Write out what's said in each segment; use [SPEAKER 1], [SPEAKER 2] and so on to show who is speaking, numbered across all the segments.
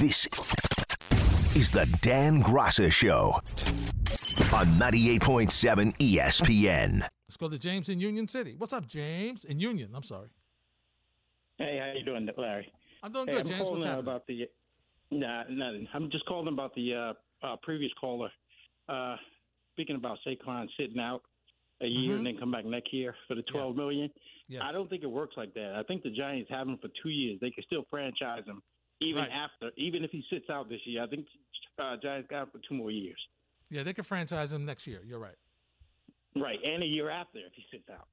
[SPEAKER 1] This is the Dan Graca Show on 98.7 ESPN.
[SPEAKER 2] Let's go to James in Union City. What's up, James? In Union, I'm sorry.
[SPEAKER 3] Hey, how you doing, Larry?
[SPEAKER 2] I'm doing
[SPEAKER 3] Hey,
[SPEAKER 2] good,
[SPEAKER 3] I'm
[SPEAKER 2] James. What's happening?
[SPEAKER 3] about the. Nah, nothing. I'm just calling about the uh, uh, previous caller. Uh, speaking about Saquon sitting out a year
[SPEAKER 2] Mhm.
[SPEAKER 3] and then come back next year for the twelve million.
[SPEAKER 2] yes.
[SPEAKER 3] I don't think it works like that. I think the Giants have him for two years. They can still franchise him even
[SPEAKER 2] Right.
[SPEAKER 3] after, even if he sits out this year. I think uh, Giants got him for two more years.
[SPEAKER 2] Yeah, they can franchise him next year. You're right.
[SPEAKER 3] Right, and a year after if he sits out.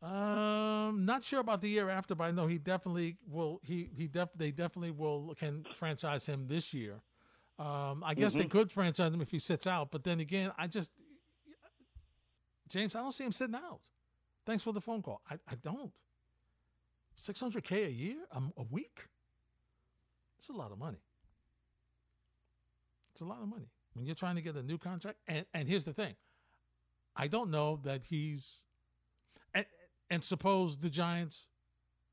[SPEAKER 2] Um, not sure about the year after, but I know he definitely will. He he def, they definitely will can franchise him this year. Um, I guess they
[SPEAKER 3] Mhm.
[SPEAKER 2] could franchise him if he sits out, but then again, I just James, I don't see him sitting out. Thanks for the phone call. I, I don't. Six hundred k a year, um, a week. It's a lot of money. It's a lot of money when you're trying to get a new contract. And and here's the thing, I don't know that he's and, and suppose the Giants,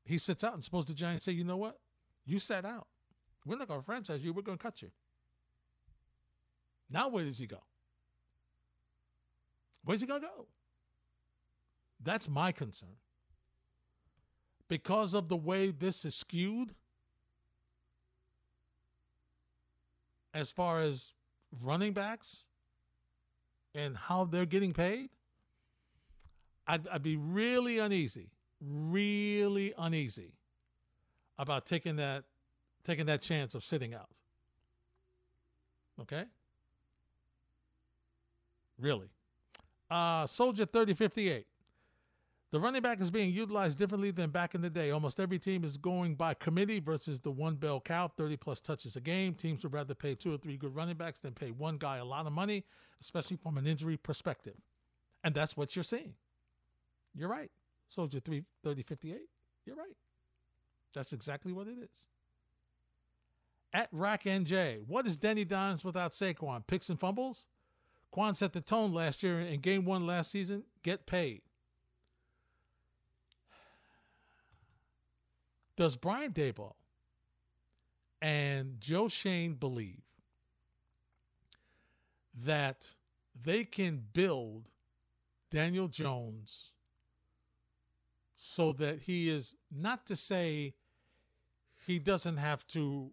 [SPEAKER 2] he sits out, and suppose the Giants say, you know what, you sat out. We're not going to franchise you. We're going to cut you. Now where does he go? Where's he going to go? That's my concern. Because of the way this is skewed, as far as running backs and how they're getting paid, I'd, I'd be really uneasy, really uneasy about taking that taking that chance of sitting out. Okay? Really. Uh Soldier 3058. The running back is being utilized differently than back in the day. Almost every team is going by committee versus the one bell cow, 30 plus touches a game. Teams would rather pay two or three good running backs than pay one guy a lot of money, especially from an injury perspective. And that's what you're seeing. You're right. Soldier 3 30 58. You're right. That's exactly what it is. At Rack NJ, what is Danny Dimes without Saquon? Picks and fumbles? Quan set the tone last year in game one last season. Get paid. Does Brian Daboll and Joe Schoen believe that they can build Daniel Jones so that he is not to say he doesn't have to,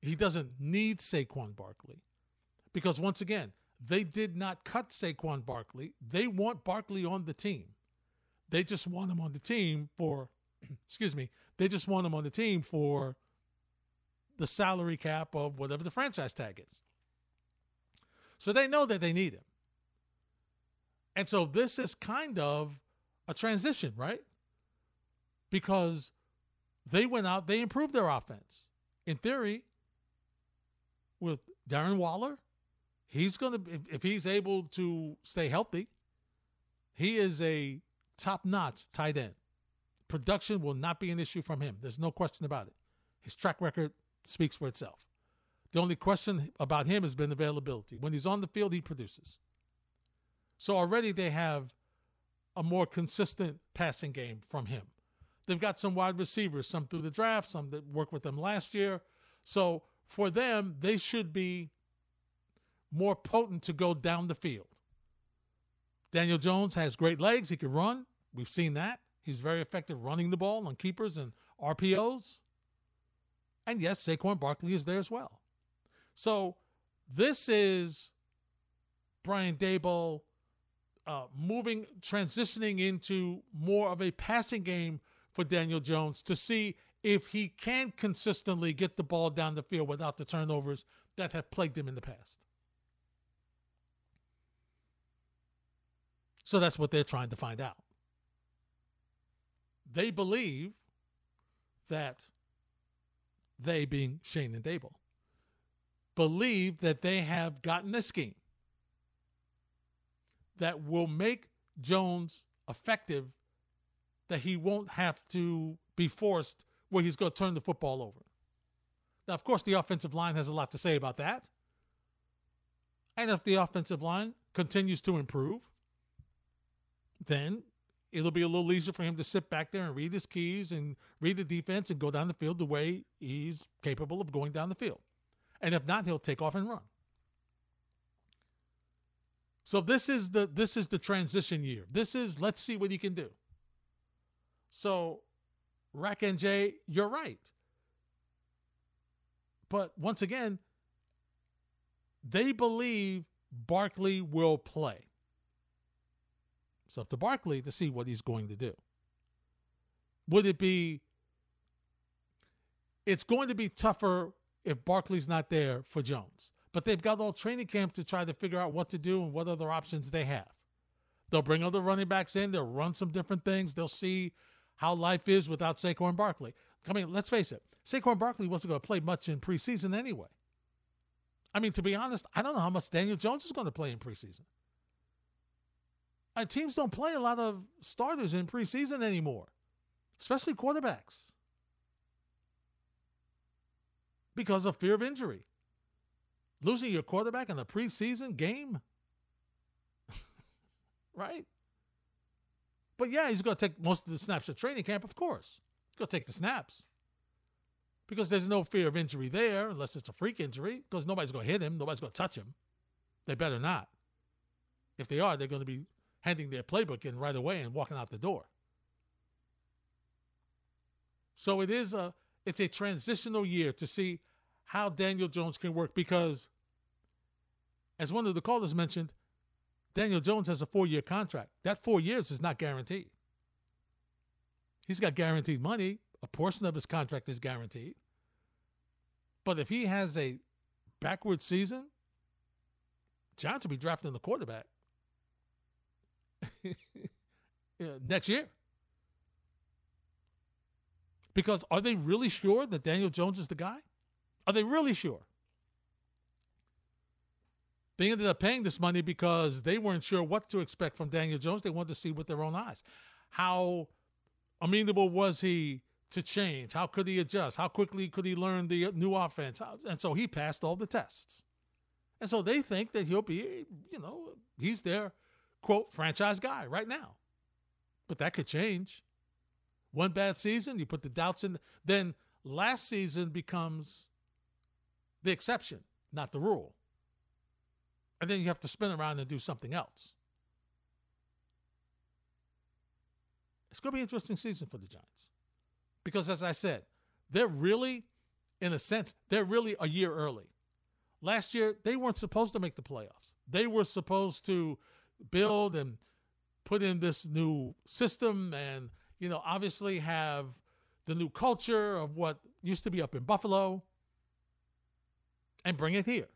[SPEAKER 2] he doesn't need Saquon Barkley. Because once again, they did not cut Saquon Barkley. They want Barkley on the team. They just want him on the team for, excuse me, they just want him on the team for the salary cap of whatever the franchise tag is. So they know that they need him. And so this is kind of a transition, right? Because they went out, they improved their offense. In theory, with Darren Waller, he's going to, if, he's able to stay healthy, he is a top notch tight end. Production will not be an issue from him. There's no question about it. His track record speaks for itself. The only question about him has been availability. When he's on the field, he produces. So already they have a more consistent passing game from him. They've got some wide receivers, some through the draft, some that worked with them last year. So for them, they should be more potent to go down the field. Daniel Jones has great legs. He can run. We've seen that. He's very effective running the ball on keepers and RPOs. And yes, Saquon Barkley is there as well. So this is Brian Daboll uh, moving, transitioning into more of a passing game for Daniel Jones to see if he can consistently get the ball down the field without the turnovers that have plagued him in the past. So that's what they're trying to find out. They believe that they, being Schoen and Daboll, believe that they have gotten a scheme that will make Jones effective, that he won't have to be forced where he's going to turn the football over. Now, of course, the offensive line has a lot to say about that. And if the offensive line continues to improve, then it'll be a little easier for him to sit back there and read his keys and read the defense and go down the field the way he's capable of going down the field. And if not, he'll take off and run. So this is the this is the transition year. This is let's see what he can do. So Rack and Jay, you're right. But once again, they believe Barkley will play. It's up to Barkley to see what he's going to do. Would it be? It's going to be tougher if Barkley's not there for Jones. But they've got all training camp to try to figure out what to do and what other options they have. They'll bring other running backs in. They'll run some different things. They'll see how life is without Saquon Barkley. I mean, let's face it, Saquon Barkley wasn't going to play much in preseason anyway. I mean, to be honest, I don't know how much Daniel Jones is going to play in preseason. And teams don't play a lot of starters in preseason anymore, especially quarterbacks, because of fear of injury. Losing your quarterback in a preseason game, right? But yeah, he's going to take most of the snaps at training camp, of course. He's going to take the snaps because there's no fear of injury there unless it's a freak injury because nobody's going to hit him, nobody's going to touch him. They better not. If they are, they're going to be handing their playbook in right away and walking out the door. So it is a it's a transitional year to see how Daniel Jones can work because as one of the callers mentioned, Daniel Jones has a four-year contract. That 4 years is not guaranteed. He's got guaranteed money, a portion of his contract is guaranteed. But if he has a backward season, John to be drafting the quarterback next year. Because are they really sure that Daniel Jones is the guy? Are they really sure? They ended up paying this money because they weren't sure what to expect from Daniel Jones. They wanted to see with their own eyes. How amenable was he to change? How could he adjust? How quickly could he learn the new offense? And so he passed all the tests. And so they think that he'll be, you know, he's their quote franchise guy right now. But that could change. One bad season, you put the doubts in, then last season becomes the exception, not the rule. And then you have to spin around and do something else. It's going to be an interesting season for the Giants. Because as I said, they're really, in a sense, they're really a year early. Last year, they weren't supposed to make the playoffs. They were supposed to build and put in this new system and, you know, obviously have the new culture of what used to be up in Buffalo and bring it here.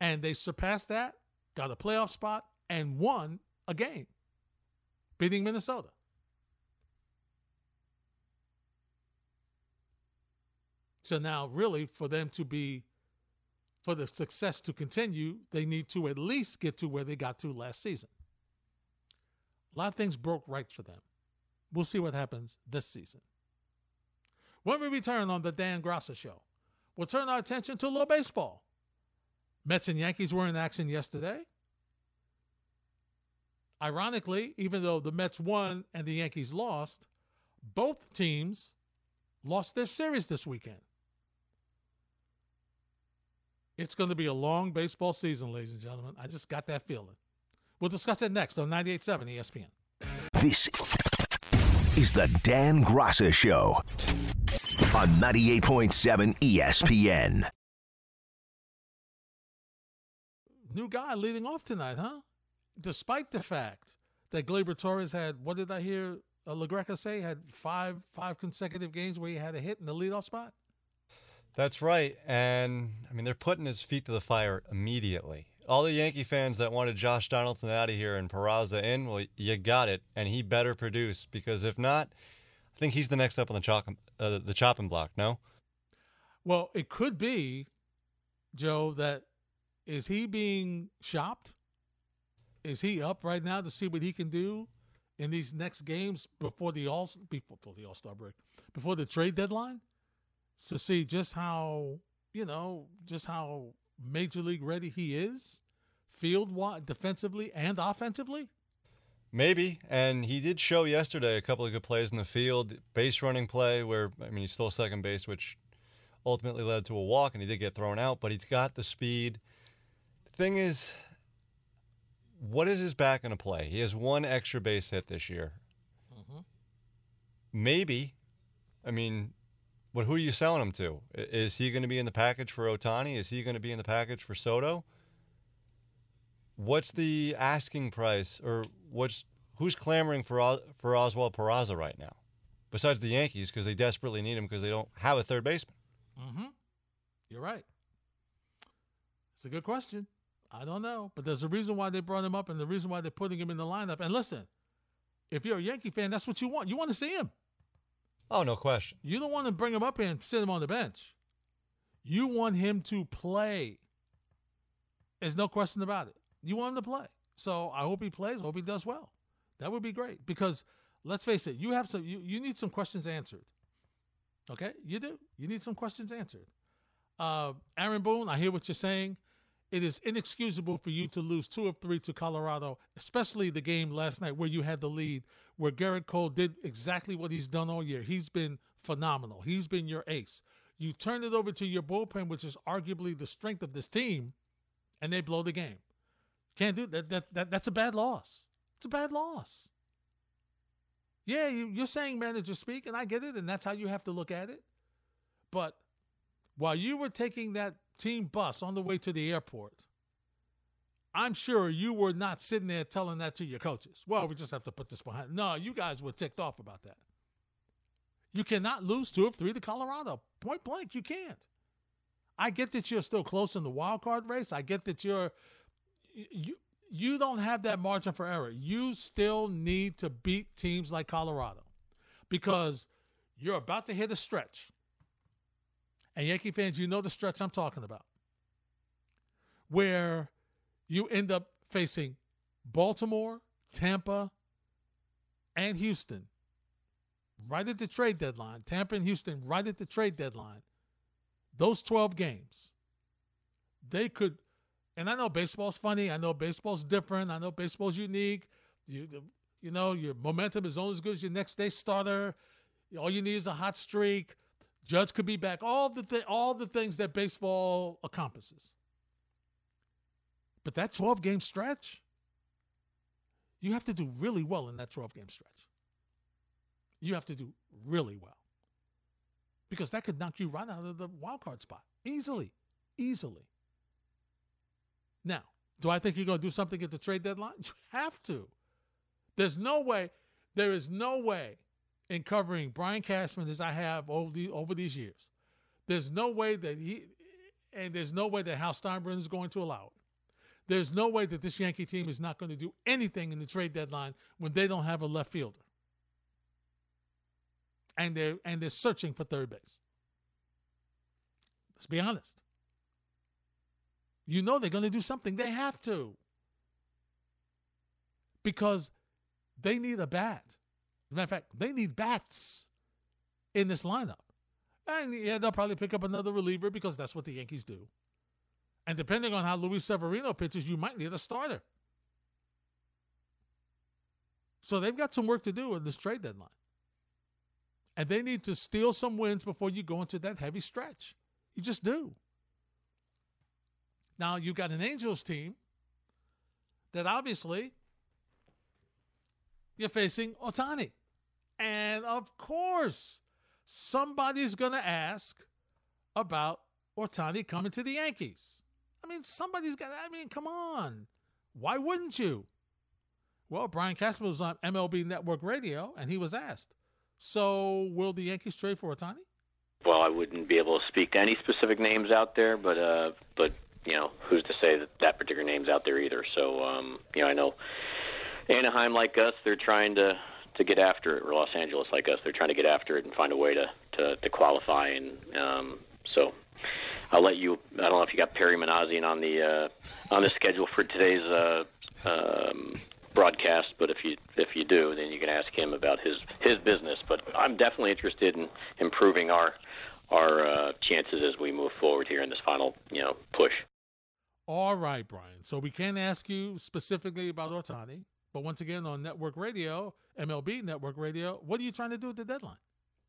[SPEAKER 2] And they surpassed that, got a playoff spot, and won a game, beating Minnesota. So now, really, for them to be, for the success to continue, they need to at least get to where they got to last season. A lot of things broke right for them. We'll see what happens this season. When we return on the Dan Graca Show, we'll turn our attention to a little baseball. Mets and Yankees were in action yesterday. Ironically, even though the Mets won and the Yankees lost, both teams lost their series this weekend. It's going to be a long baseball season, ladies and gentlemen. I just got that feeling. We'll discuss it next on 98.7 ESPN.
[SPEAKER 1] This is the Dan Graca Show on 98.7 ESPN.
[SPEAKER 2] New guy leading off tonight, huh? Despite the fact that Gleyber Torres had, what did I hear uh, LaGreca say, had five five consecutive games where he had a hit in the leadoff spot?
[SPEAKER 4] That's right. And I mean, they're putting his feet to the fire immediately. All the Yankee fans that wanted Josh Donaldson out of here and Peraza in, well, you got it. And he better produce because if not, I think he's the next up on the, chalk, uh, the chopping block, no?
[SPEAKER 2] Well, it could be, Joe, that is he being shopped? Is he up right now to see what he can do in these next games before the all before the All Star break, before the trade deadline? To see just how you know just how major league ready he is, field defensively and offensively.
[SPEAKER 4] Maybe, and he did show yesterday a couple of good plays in the field. Base running play where I mean he stole second base, which ultimately led to a walk, and he did get thrown out. But he's got the speed. The thing is, what is his back going to play? He has one extra base hit this year.
[SPEAKER 2] Mm-hmm.
[SPEAKER 4] Maybe, I mean, but who are you selling him to? Is he going to be in the package for Ohtani? Is he going to be in the package for Soto? What's the asking price, or what's who's clamoring for for Oswald Peraza right now, besides the Yankees because they desperately need him because they don't have a third baseman?
[SPEAKER 2] Mm-hmm. You're right. It's a good question. I don't know, but there's a reason why they brought him up, and the reason why they're putting him in the lineup. And listen, if you're a Yankee fan, that's what you want. You want to see him.
[SPEAKER 4] Oh, no question.
[SPEAKER 2] You don't want to bring him up and sit him on the bench. You want him to play. There's no question about it. You want him to play. So I hope he plays. I hope he does well. That would be great because let's face it, you have some you, you need some questions answered. Okay? You do. You need some questions answered. Uh, Aaron Boone, I hear what you're saying. It is inexcusable for you to lose two of three to Colorado, especially the game last night where you had the lead, where Gerrit Cole did exactly what he's done all year. He's been phenomenal. He's been your ace. You turn it over to your bullpen, which is arguably the strength of this team, and they blow the game. Can't do that. That, that that's a bad loss. It's a bad loss. Yeah, you, you're saying manager speak, and I get it, and that's how you have to look at it. But while you were taking that team bus on the way to the airport, I'm sure you were not sitting there telling that to your coaches. Well, we just have to put this behind. No, you guys were ticked off about that. You cannot lose two of three to Colorado. Point blank, you can't. I get that you're still close in the wild card race. I get that you're you you don't have that margin for error. You still need to beat teams like Colorado because you're about to hit a stretch. And Yankee fans, you know the stretch I'm talking about. Where you end up facing Baltimore, Tampa, and Houston right at the trade deadline. Tampa and Houston right at the trade deadline. Those 12 games. They could and I know baseball's funny. I know baseball's different. I know baseball's unique. You, you know, your momentum is only as good as your next day starter. All you need is a hot streak. Judge could be back. All the th- all the things that baseball accomplishes. But that 12 game stretch, you have to do really well in that 12 game stretch. You have to do really well. Because that could knock you right out of the wild card spot easily. Easily. Now, do I think you're going to do something at the trade deadline? You have to. There's no way, there is no way in covering Brian Cashman as I have over, the, over these years. There's no way that he, and there's no way that Hal Steinbrenner is going to allow it. There's no way that this Yankee team is not going to do anything in the trade deadline when they don't have a left fielder. And they're and they're searching for third base. Let's be honest. You know they're going to do something. They have to. Because they need a bat. As a matter of fact, they need bats in this lineup. And yeah, they'll probably pick up another reliever because that's what the Yankees do. And depending on how Luis Severino pitches, you might need a starter. So they've got some work to do in this trade deadline. And they need to steal some wins before you go into that heavy stretch. You just do. Now you've got an Angels team that obviously you're facing Ohtani. And of course, somebody's going to ask about Ohtani coming to the Yankees. I mean, somebody's got, I mean, come on. Why wouldn't you? Well, Brian Cashman was on MLB Network Radio and he was asked, So will the Yankees trade for Ohtani?
[SPEAKER 5] Well, I wouldn't be able to speak to any specific names out there, but uh, but you know, who's to say that that particular name's out there either? So, um, you know, I know Anaheim, like us, they're trying to to get after it, or Los Angeles, like us, they're trying to get after it and find a way to to, to qualify. And um, so, I'll let you. I don't know if you got Perry Minasian on the uh, on the schedule for today's uh, um, broadcast, but if you if you do, then you can ask him about his his business. But I'm definitely interested in improving our our uh, chances as we move forward here in this final you know push.
[SPEAKER 2] All right, Brian. So we can't ask you specifically about Ohtani, But once again, on network radio, MLB network radio, what are you trying to do at the deadline?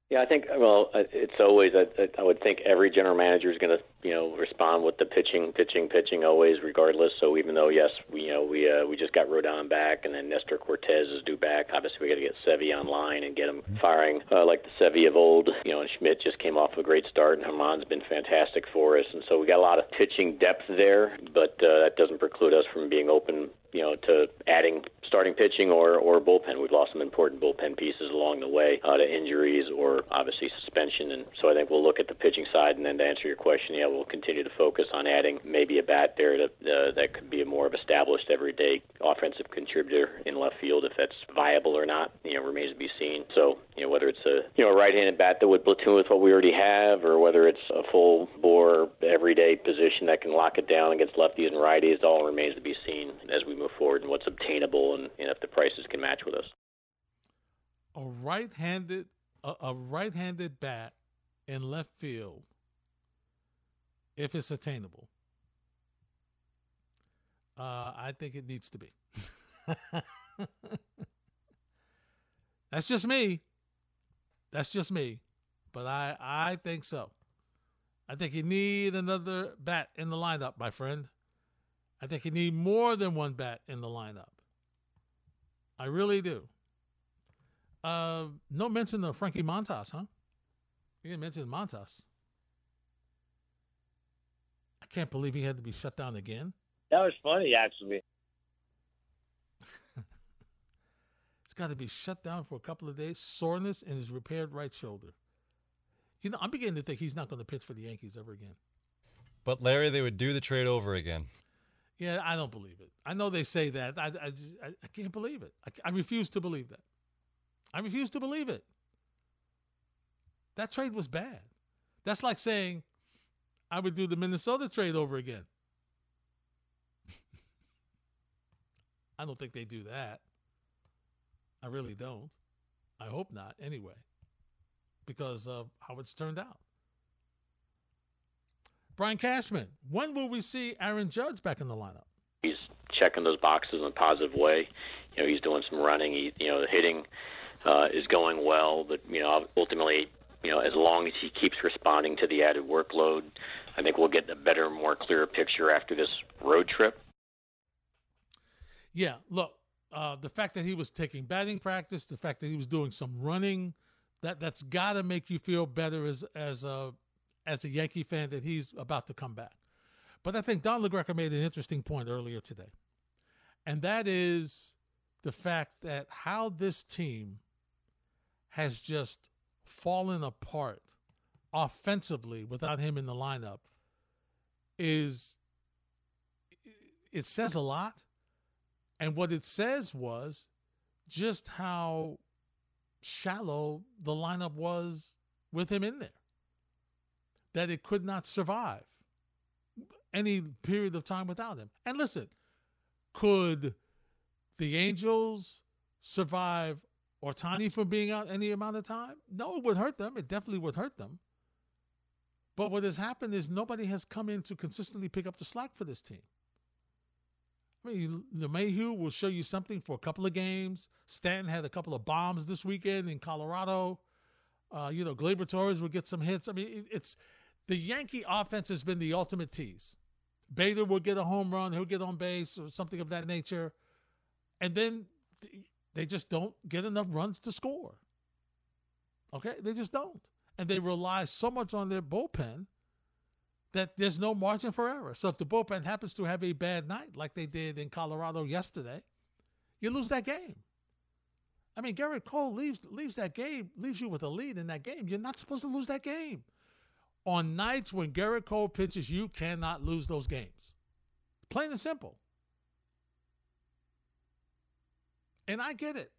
[SPEAKER 5] Yeah, I think well, it's always I, I would think every general manager is going to you know respond with the pitching, pitching, pitching always, regardless. So even though yes, we you know we uh, we just got Rodon back, and then Nestor Cortes is due back. Obviously, we got to get Sevy online and get him firing uh, like the Sevy of old. You know, and Schmidt just came off a great start, and Germán's been fantastic for us, and so we got a lot of pitching depth there. But uh, that doesn't preclude us from being open you know, to adding starting pitching or or bullpen. We've lost some important bullpen pieces along the way uh, to injuries or obviously suspension, and so I think we'll look at the pitching side. And then to answer your question, yeah, we'll continue to focus on adding maybe a bat there to, uh, that could be a more of established everyday offensive contributor in left field. If that's viable or not, you know, remains to be seen. So you know, whether it's a you know a right-handed bat that would platoon with what we already have, or whether it's a full bore everyday position that can lock it down against lefties and righties, all remains to be seen as we move forward and what's obtainable and, and if the prices can match with us.
[SPEAKER 2] A right-handed a, a right-handed bat in left field, if it's attainable, uh, I think it needs to be. That's just me. That's just me. But I, I think so. I think you need another bat in the lineup, my friend. I think you need more than one bat in the lineup. I really do. Uh, no mention of Frankie Montas, huh? You didn't mention Montas. I can't believe he had to be shut down again.
[SPEAKER 6] That was funny, actually.
[SPEAKER 2] He's got to be shut down for a couple of days. Soreness in his repaired right shoulder. You know, I'm beginning to think he's not going to pitch for the Yankees ever again.
[SPEAKER 4] But Larry, they would do the trade over again.
[SPEAKER 2] Yeah, I don't believe it. I know they say that. I, I, just, I, I can't believe it. I, I refuse to believe that. I refuse to believe it. That trade was bad. That's like saying I would do the Minnesota trade over again. I don't think they do that. I really don't. I hope not, anyway, because of how it's turned out. Brian Cashman, when will we see Aaron Judge back in the lineup?
[SPEAKER 5] He's checking those boxes in a positive way. You know, he's doing some running. He, you know, the hitting uh, is going well, but you know, ultimately, you know, as long as he keeps responding to the added workload, I think we'll get a better, more clearer picture after this road trip.
[SPEAKER 2] Yeah, look, uh, the fact that he was taking batting practice, the fact that he was doing some running, that that's got to make you feel better as as a as a Yankee fan that he's about to come back. But I think Don LaGreca made an interesting point earlier today, and that is the fact that how this team has just fallen apart offensively without him in the lineup is it says a lot. And what it says was just how shallow the lineup was with him in there that it could not survive any period of time without him and listen could the angels survive Ohtani from being out any amount of time? No, it would hurt them. It definitely would hurt them. But what has happened is nobody has come in to consistently pick up the slack for this team. I mean, LeMahieu will show you something for a couple of games. Stanton had a couple of bombs this weekend in Colorado. Uh, you know, Gleyber Torres will get some hits. I mean, it's the Yankee offense has been the ultimate tease. Bader will get a home run, he'll get on base or something of that nature. And then they just don't get enough runs to score. Okay? They just don't. And they rely so much on their bullpen that there's no margin for error. So if the bullpen happens to have a bad night, like they did in Colorado yesterday, you lose that game. I mean, Gerrit Cole leaves leaves that game, leaves you with a lead in that game. You're not supposed to lose that game. On nights when Gerrit Cole pitches, you cannot lose those games. Plain and simple. And I get it.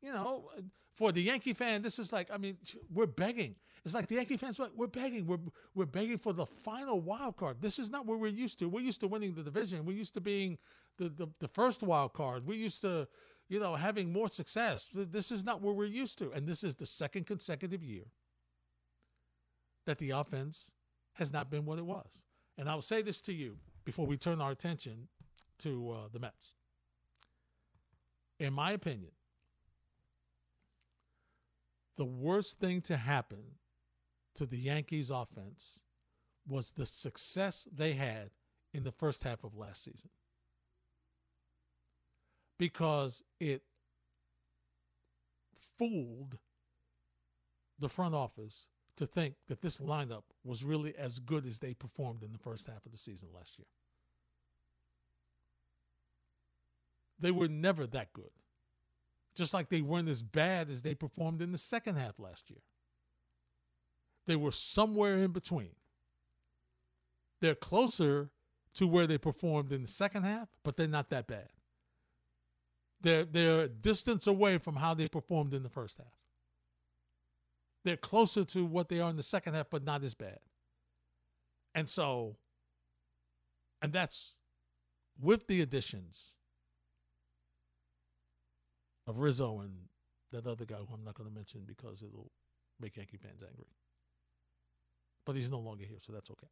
[SPEAKER 2] You know, for the Yankee fan, this is like, I mean, we're begging. It's like the Yankee fans, like, we're begging. We're, we're begging for the final wild card. This is not what we're used to. We're used to winning the division. We're used to being the, the, the first wild card. We're used to, you know, having more success. This is not what we're used to. And this is the second consecutive year that the offense has not been what it was. And I'll say this to you before we turn our attention to uh, the Mets. in my opinion, the worst thing to happen to the Yankees offense was the success they had in the first half of last season. Because it fooled the front office to think that this lineup was really as good as they performed in the first half of the season last year. They were never that good. Just like they weren't as bad as they performed in the second half last year. They were somewhere in between. They're closer to where they performed in the second half, but they're not that bad. They're they're distance away from how they performed in the first half. They're closer to what they are in the second half, but not as bad. And so, and that's with the additions of Rizzo and that other guy who I'm not going to mention because it'll make Yankee fans angry. But he's no longer here, so that's okay.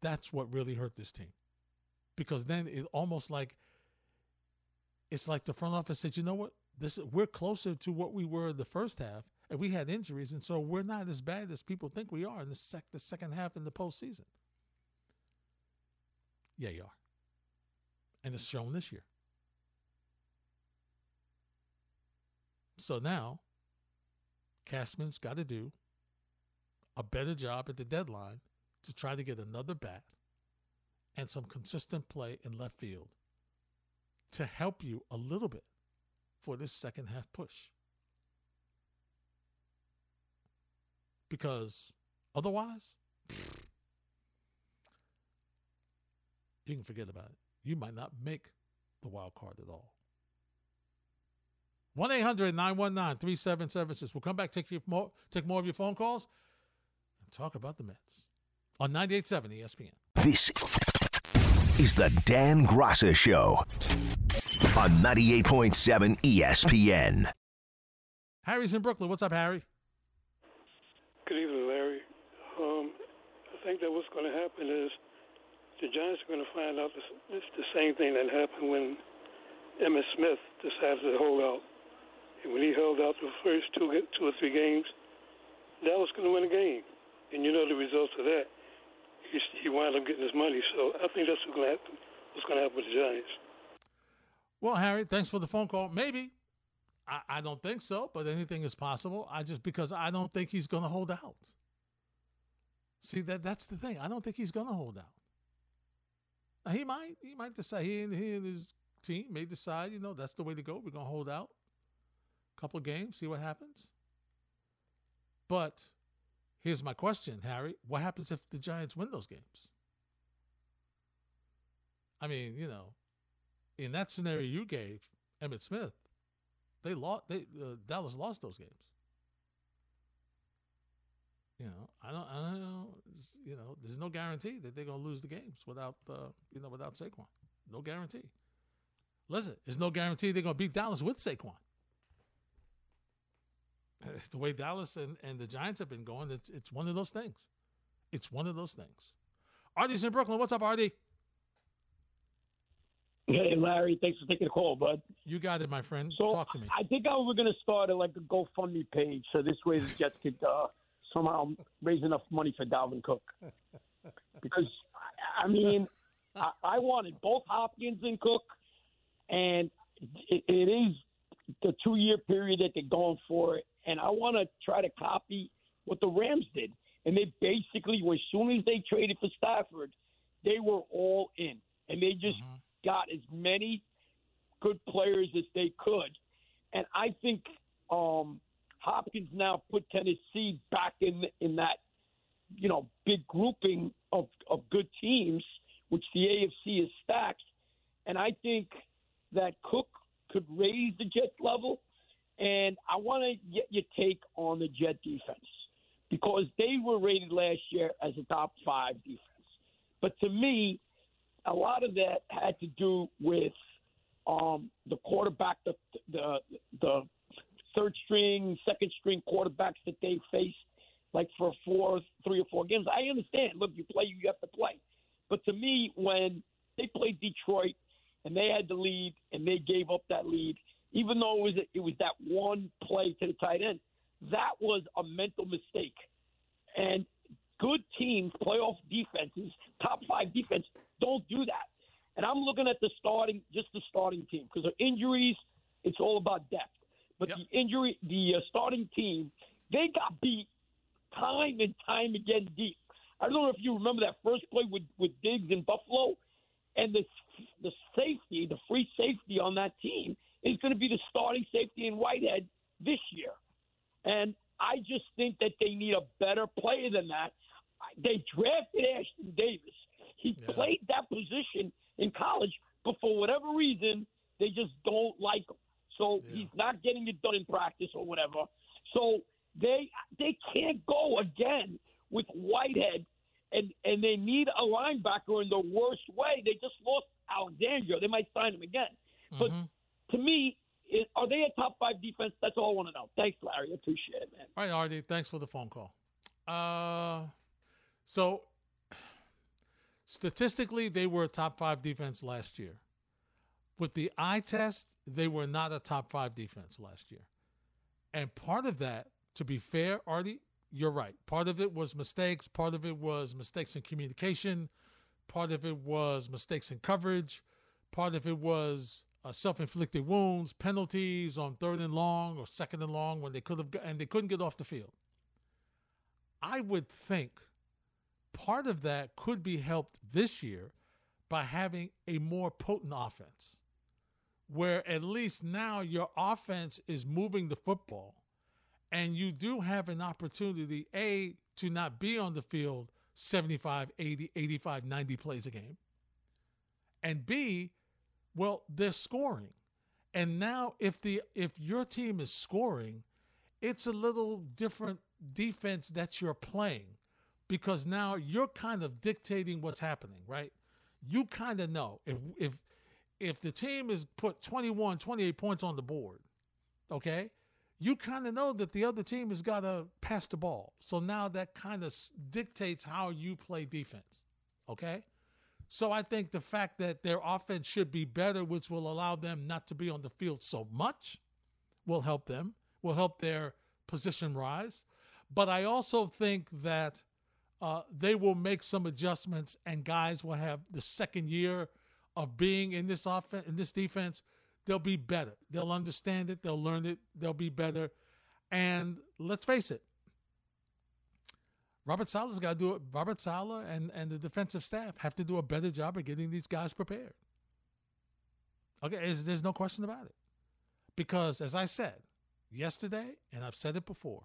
[SPEAKER 2] That's what really hurt this team. Because then it almost like it's like the front office said, you know what? This we're closer to what we were the first half, and we had injuries, and so we're not as bad as people think we are in the sec the second half in the postseason. Yeah, you are. And it's shown this year. So now, Cashman's got to do a better job at the deadline to try to get another bat and some consistent play in left field to help you a little bit for this second half push. Because otherwise, you can forget about it. You might not make the wild card at all. 1 800 919 3776. We'll come back, take, your more, take more of your phone calls, and talk about the Mets on 98.7 ESPN.
[SPEAKER 1] This is the Dan Graca Show on 98.7 ESPN.
[SPEAKER 2] Harry's in Brooklyn. What's up, Harry?
[SPEAKER 7] Good evening, Larry. Um, I think that what's going to happen is the Giants are going to find out this, it's the same thing that happened when Emmitt Smith decided to hold out. And when he held out the first two, two or three games, Dallas was going to win a game. And you know the results of that. He, he wound up getting his money. So I think that's what's going to happen, what's going to happen with the Giants.
[SPEAKER 2] Well, Harry, thanks for the phone call. Maybe. I, I don't think so, but anything is possible. I just because I don't think he's going to hold out. See that that's the thing. I don't think he's going to hold out. Now, he might he might decide he and he and his team may decide you know that's the way to go. We're going to hold out a couple games, see what happens. But here's my question, Harry: What happens if the Giants win those games? I mean, you know, in that scenario you gave, Emmitt Smith, they lost. They uh, Dallas lost those games. You know, I don't. I don't know. You know, there's no guarantee that they're to lose the games without, uh, you know, without Saquon. No guarantee. Listen, there's no guarantee they're to beat Dallas with Saquon. It's the way Dallas and, and the Giants have been going, it's it's one of those things. It's one of those things. Artie's in Brooklyn. What's up, Artie?
[SPEAKER 8] Hey, Larry, thanks for taking the call, bud.
[SPEAKER 2] You got it, my friend.
[SPEAKER 8] So
[SPEAKER 2] Talk to me.
[SPEAKER 8] I think I was going to start a, like a GoFundMe page, so this way the Jets could uh, somehow raise enough money for Dalvin Cook. Because I mean, I, I wanted both Hopkins and Cook, and it, it is the two-year period that they're going for, and I want to try to copy what the Rams did. And they basically, as soon as they traded for Stafford, they were all in, and they just
[SPEAKER 2] Mhm.
[SPEAKER 8] Got as many good players as they could. And I think um, Hopkins now put Tennessee back in in that you know big grouping of of good teams, which the AFC is stacked. And I think that Cook could raise the Jet level. And I want to get your take on the Jet defense because they were rated last year as a top five defense. But to me, a lot of that had to do with um, the quarterback, the, the the third string, second string quarterbacks that they faced, like for four, three or four games. I understand. Look, you play, you have to play. But to me, when they played Detroit and they had the lead and they gave up that lead, even though it was it was that one play to the tight end, that was a mental mistake. And good teams, playoff defenses, top five defense, don't do that. And I'm looking at the starting, just the starting team, because of injuries, it's all about depth. But
[SPEAKER 2] Yep.
[SPEAKER 8] the injury, the uh, starting team, they got beat time and time again deep. I don't know if you remember that first play with with Diggs in Buffalo, and the the safety, the free safety on that team is going to be the starting safety in Whitehead this year. And I just think that they need a better player than that. They drafted Ashtyn Davis. He
[SPEAKER 2] Yeah.
[SPEAKER 8] played that position in college, but for whatever reason, they just don't like him. So
[SPEAKER 2] Yeah.
[SPEAKER 8] he's not getting it done in practice or whatever. So they they can't go again with Whitehead, and and they need a linebacker in the worst way. They just lost Alexander. They might sign him again. But
[SPEAKER 2] Mhm.
[SPEAKER 8] to me, it, are they a top five defense? That's all I want to know. Thanks, Larry. I appreciate it, man.
[SPEAKER 2] All right, Artie, thanks for the phone call. Uh, so statistically, they were a top five defense last year. With the eye test, they were not a top five defense last year. And part of that, to be fair, Artie, you're right. Part of it was mistakes. Part of it was mistakes in communication. Part of it was mistakes in coverage. Part of it was uh, self-inflicted wounds, penalties on third and long or second and long when they could have, and they couldn't get off the field. I would think part of that could be helped this year by having a more potent offense, where at least now your offense is moving the football, and you do have an opportunity a to not be on the field 75 80 85 90 plays a game and b well they're scoring. And now if the if your team is scoring it's a little different defense that you're playing because now you're kind of dictating what's happening right you kind of know if if if the team is put 21 28 points on the board okay you kind of know that the other team has got to pass the ball. So now that kind of dictates how you play defense. Okay? So I think the fact that their offense should be better, which will allow them not to be on the field so much, will help them, will help their position rise. But I also think that uh, they will make some adjustments and guys will have the second year of being in this offense, in this defense they'll be better. They'll understand it. They'll learn it. They'll be better. And let's face it, Robert Saleh's got to do it. Robert Saleh and, and the defensive staff have to do a better job of getting these guys prepared. Okay, there's, there's no question about it. Because as I said yesterday, and I've said it before,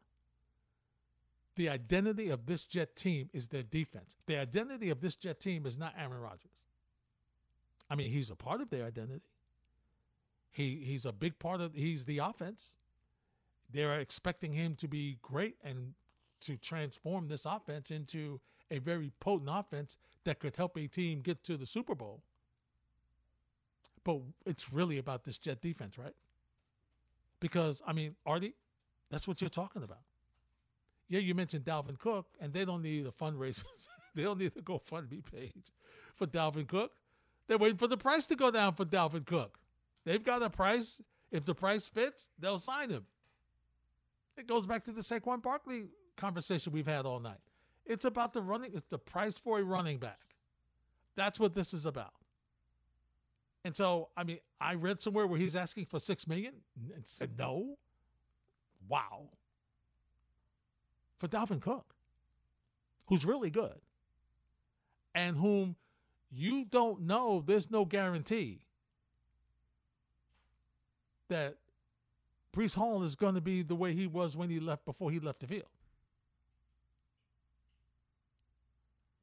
[SPEAKER 2] the identity of this Jet team is their defense. The identity of this Jet team is not Aaron Rodgers. I mean, he's a part of their identity. He he's a big part of he's the offense. They're expecting him to be great and to transform this offense into a very potent offense that could help a team get to the Super Bowl. But it's really about this Jet defense, right? Because I mean, Artie, that's what you're talking about. Yeah, you mentioned Dalvin Cook, and they don't need a fundraiser. they don't need a GoFundMe page for Dalvin Cook. They're waiting for the price to go down for Dalvin Cook. They've got a price. If the price fits, they'll sign him. It goes back to the Saquon Barkley conversation we've had all night. It's about the running, it's the price for a running back. That's what this is about. And so, I mean, I read somewhere where he's asking for six million and said no. Wow. For Dalvin Cook, who's really good, and whom you don't know, there's no guarantee that Breece Hall is going to be the way he was when he left before he left the field.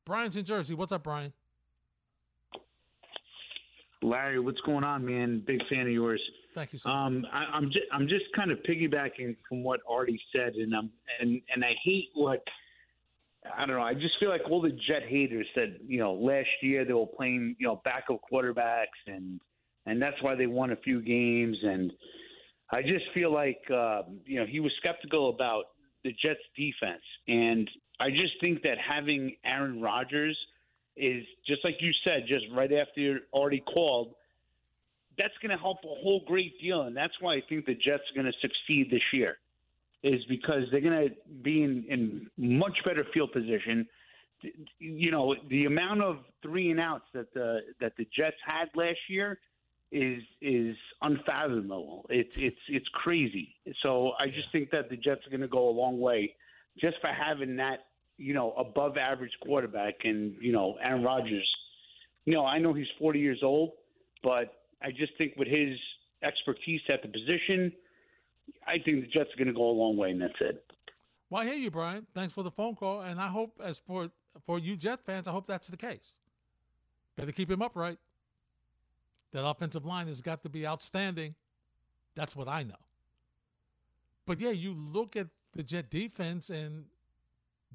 [SPEAKER 2] Brian's in Jersey. What's up, Brian?
[SPEAKER 9] Larry, what's going on, man? Big fan of yours.
[SPEAKER 2] Thank you, sir.
[SPEAKER 9] Um, I, I'm just, I'm just kind of piggybacking from what Artie said, and I'm and and I hate what I don't know. I just feel like all the Jet haters said, you know, last year they were playing, you know, backup quarterbacks, and and that's why they won a few games. And I just feel like, uh, you know, he was skeptical about the Jets' defense, and I just think that having Aaron Rodgers is just like you said, just right after you're already called. That's going to help a whole great deal, and that's why I think the Jets are going to succeed this year, is because they're going to be in, in much better field position. You know, the amount of three and outs that the that the Jets had last year is is unfathomable. It's it's it's crazy. So I just think that the Jets are going to go a long way just for having that you know above average quarterback and you know Aaron Rodgers. You know I know he's 40 years old, but I just think with his expertise at the position, I think the Jets are going to go a long way, and that's it.
[SPEAKER 2] Well, I hear you, Brian. Thanks for the phone call, and I hope, as for for you Jet fans, I hope that's the case. Better keep him upright. That offensive line has got to be outstanding. That's what I know. But yeah, you look at the Jet defense, and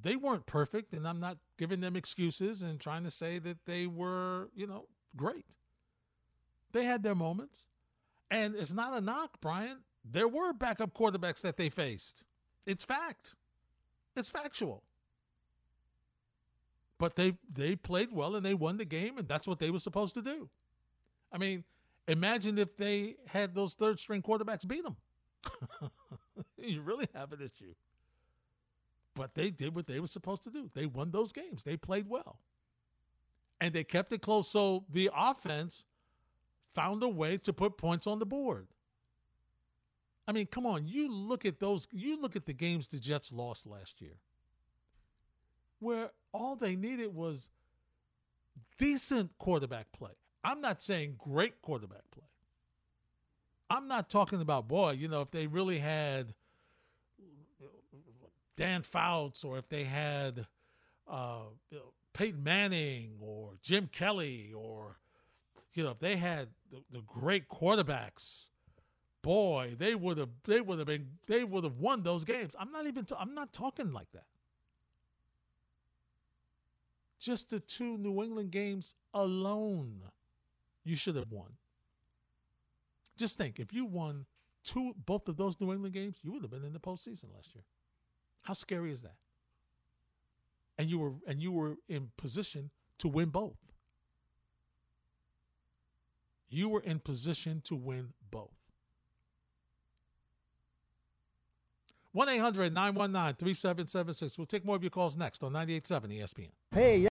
[SPEAKER 2] they weren't perfect, and I'm not giving them excuses and trying to say that they were, you know, great. They had their moments. And it's not a knock, Brian. There were backup quarterbacks that they faced. It's fact. It's factual. But they they played well and they won the game and that's what they were supposed to do. I mean, imagine if they had those third string quarterbacks beat them. you really have an issue. But they did what they were supposed to do. They won those games. They played well. And they kept it close. So the offense found a way to put points on the board. I mean, come on, you look at those you look at the games the Jets lost last year. Where all they needed was decent quarterback play. I'm not saying great quarterback play. I'm not talking about boy, you know, if they really had Dan Fouts or if they had uh, you know, Peyton Manning or Jim Kelly or you know if they had the, the great quarterbacks, boy, they would have they would have been they would have won those games. I'm not even I'm not talking like that. Just the two New England games alone, you should have won. Just think, if you won two both of those New England games, you would have been in the postseason last year. How scary is that? And you were and you were in position to win both. You were in position to win both. 1 800 919 3776. We'll take more of your calls next on 98.7 ESPN.
[SPEAKER 10] Hey,